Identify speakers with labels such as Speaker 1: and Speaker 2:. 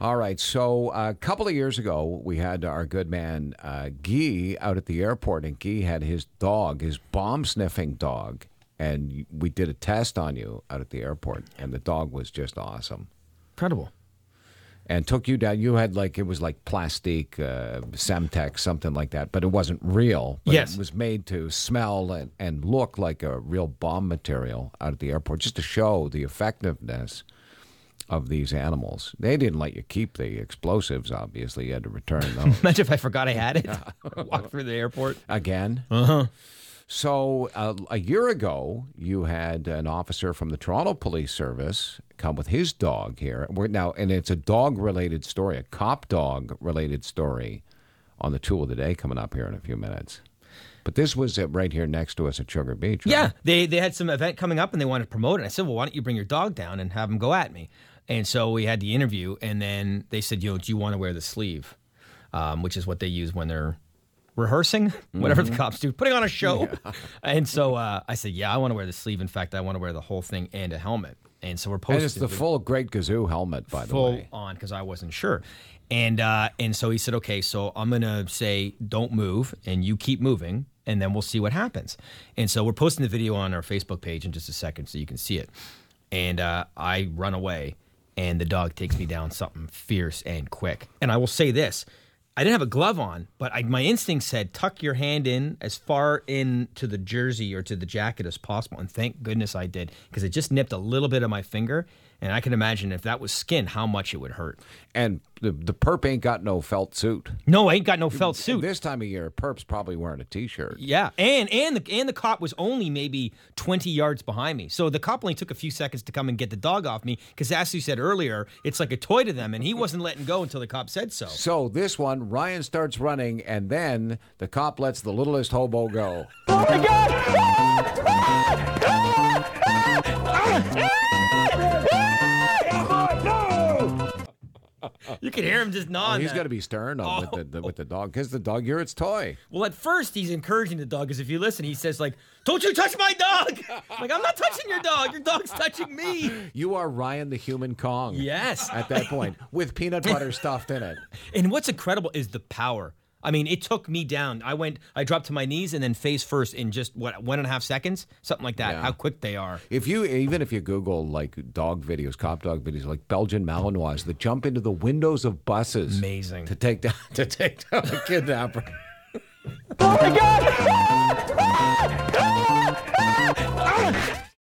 Speaker 1: All right. So a couple of years ago, we had our good man uh, Guy out at the airport, and Guy had his dog, his bomb sniffing dog, and we did a test on you out at the airport, and the dog was just awesome.
Speaker 2: Incredible.
Speaker 1: And took you down. You had like it was like plastic, uh, Semtex, something like that, but it wasn't real. But
Speaker 2: Yes.
Speaker 1: it was made to smell and, and look like a real bomb material out at the airport, just to show the effectiveness of these animals. They didn't let you keep the explosives. Obviously, you had to return them
Speaker 2: Imagine if I forgot I had it. Walk through the airport.
Speaker 1: again.
Speaker 2: Uh huh.
Speaker 1: So uh, a year ago, you had an officer from the Toronto Police Service come with his dog here. We're now, and it's a dog-related story, a cop dog-related story, on the tool of the day coming up here in a few minutes. But this was uh, right here next to us at Sugar Beach. right?
Speaker 2: Yeah, they they had some event coming up and they wanted to promote it. I said, well, why don't you bring your dog down and have him go at me? And so we had the interview, and then they said, yo, do you want to wear the sleeve? Um, which is what they use when they're rehearsing, whatever
Speaker 1: Mm-hmm.
Speaker 2: the cops do, putting on a show. And so uh, I said, yeah, I want to wear the sleeve. In fact, I want to wear the whole thing and a helmet. And so we're posting
Speaker 1: And it's the full Great Gazoo helmet, by the way.
Speaker 2: full on because I wasn't sure. And uh, and so he said, okay, so I'm gonna say don't move, and you keep moving, and then we'll see what happens. And so we're posting the video on our Facebook page in just a second, so you can see it. And uh, I run away, and the dog takes me down something fierce and quick. And I will say this. I didn't have a glove on, but I, my instinct said tuck your hand in as far into the jersey or to the jacket as possible. And thank goodness I did because it just nipped a little bit of my finger. And I can imagine if that was skin, how much it would hurt.
Speaker 1: And the, the perp ain't got no felt suit.
Speaker 2: No, I ain't got no felt suit.
Speaker 1: This time of year, perp's probably wearing a t-shirt.
Speaker 2: Yeah, and and the and the cop was only maybe twenty yards behind me, so the cop only took a few seconds to come and get the dog off me. Because as you said earlier, it's like a toy to them, and he wasn't letting go until the cop said so.
Speaker 1: So this one, Ryan starts running, and then the cop lets the littlest hobo go. Oh ah! Ah! Ah!
Speaker 2: You can hear him just
Speaker 1: Oh,
Speaker 2: gnawing.
Speaker 1: he's
Speaker 2: that.
Speaker 1: got to be stern on with the, the with the oh. dog because the dog you're its toy.
Speaker 2: Well, at first he's encouraging the dog, because if you listen, he says like, "Don't you touch my dog!" I'm like I'm not touching your dog. Your dog's touching me.
Speaker 1: You are Ryan the human Kong.
Speaker 2: Yes.
Speaker 1: At that point, with peanut butter stuffed in it.
Speaker 2: And what's incredible is the power. I mean, it took me down. I went, I dropped to my knees and then face first in just what one and a half seconds, something like that.
Speaker 1: Yeah.
Speaker 2: How quick they are.
Speaker 1: If you even if you Google like dog videos, cop dog videos, like Belgian Malinois that jump into the windows of buses,
Speaker 2: Amazing.
Speaker 1: to take down to take down a kidnapper.